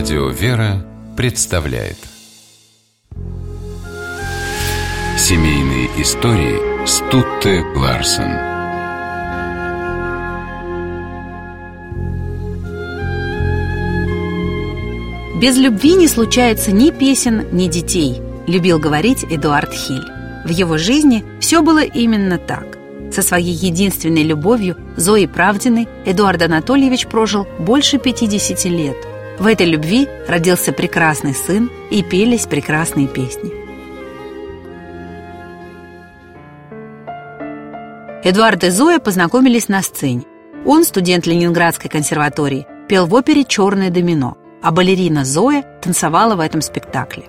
Радио «Вера» представляет Семейные истории Стутте Ларсен Без любви не случается ни песен, ни детей, любил говорить Эдуард Хиль. В его жизни все было именно так. Со своей единственной любовью, Зоей Правдиной, Эдуард Анатольевич прожил больше 50 лет. В этой любви родился прекрасный сын и пелись прекрасные песни. Эдуард и Зоя познакомились на сцене. Он, студент Ленинградской консерватории, пел в опере «Черное домино», а балерина Зоя танцевала в этом спектакле.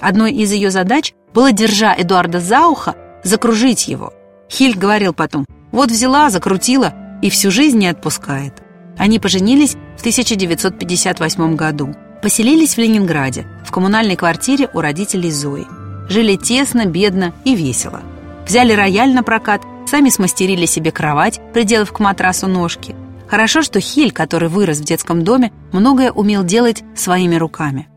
Одной из ее задач было, держа Эдуарда за ухо, закружить его – Хиль говорил потом, вот взяла, закрутила и всю жизнь не отпускает. Они поженились в 1958 году. Поселились в Ленинграде, в коммунальной квартире у родителей Зои. Жили тесно, бедно и весело. Взяли рояль на прокат, сами смастерили себе кровать, приделав к матрасу ножки. Хорошо, что Хиль, который вырос в детском доме, многое умел делать своими руками.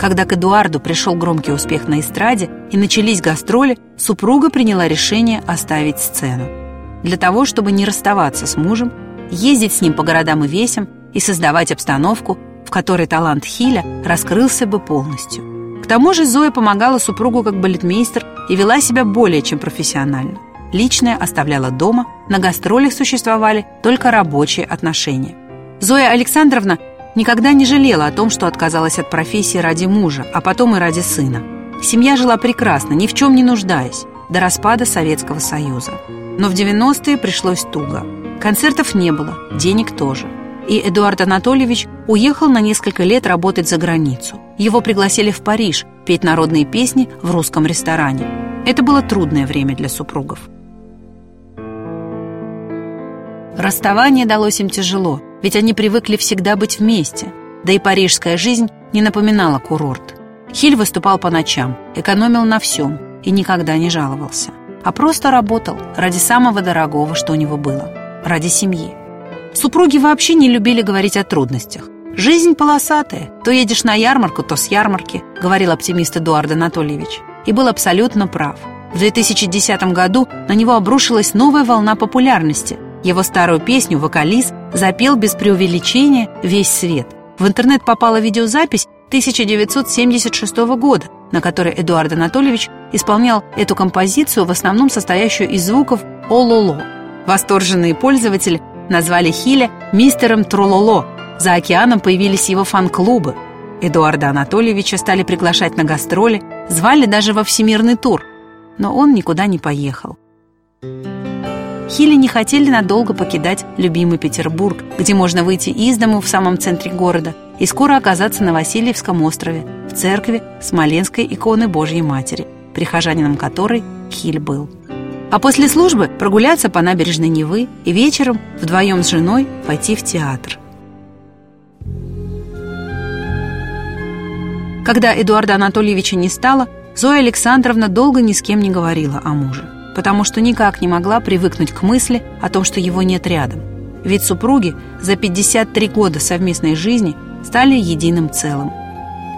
Когда к Эдуарду пришел громкий успех на эстраде и начались гастроли, супруга приняла решение оставить сцену. Для того, чтобы не расставаться с мужем, ездить с ним по городам и весям и создавать обстановку, в которой талант Хиля раскрылся бы полностью. К тому же Зоя помогала супругу как балетмейстер и вела себя более чем профессионально. Личное оставляла дома, на гастролях существовали только рабочие отношения. Зоя Александровна Никогда не жалела о том, что отказалась от профессии ради мужа, а потом и ради сына. Семья жила прекрасно, ни в чем не нуждаясь, до распада Советского Союза. Но в 90-е пришлось туго. Концертов не было, денег тоже. И Эдуард Анатольевич уехал на несколько лет работать за границу. Его пригласили в Париж петь народные песни в русском ресторане. Это было трудное время для супругов. Расставание далось им тяжело – ведь они привыкли всегда быть вместе. Да и парижская жизнь не напоминала курорт. Хиль выступал по ночам, экономил на всем и никогда не жаловался. А просто работал ради самого дорогого, что у него было. Ради семьи. Супруги вообще не любили говорить о трудностях. «Жизнь полосатая. То едешь на ярмарку, то с ярмарки», говорил оптимист Эдуард Анатольевич. И был абсолютно прав. В 2010 году на него обрушилась новая волна популярности, его старую песню вокалист запел без преувеличения весь свет. В интернет попала видеозапись 1976 года, на которой Эдуард Анатольевич исполнял эту композицию, в основном состоящую из звуков «О-ло-ло». Восторженные пользователи назвали Хиля мистером Трололо. За океаном появились его фан-клубы. Эдуарда Анатольевича стали приглашать на гастроли, звали даже во всемирный тур. Но он никуда не поехал. Хили не хотели надолго покидать любимый Петербург, где можно выйти из дому в самом центре города и скоро оказаться на Васильевском острове, в церкви Смоленской иконы Божьей Матери, прихожанином которой Хиль был. А после службы прогуляться по набережной Невы и вечером вдвоем с женой пойти в театр. Когда Эдуарда Анатольевича не стало, Зоя Александровна долго ни с кем не говорила о муже потому что никак не могла привыкнуть к мысли о том, что его нет рядом. Ведь супруги за 53 года совместной жизни стали единым целым.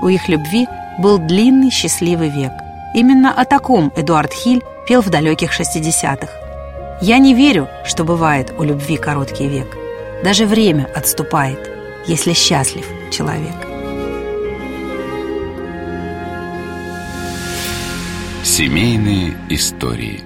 У их любви был длинный счастливый век. Именно о таком Эдуард Хиль пел в далеких 60-х. «Я не верю, что бывает у любви короткий век. Даже время отступает, если счастлив человек». Семейные истории –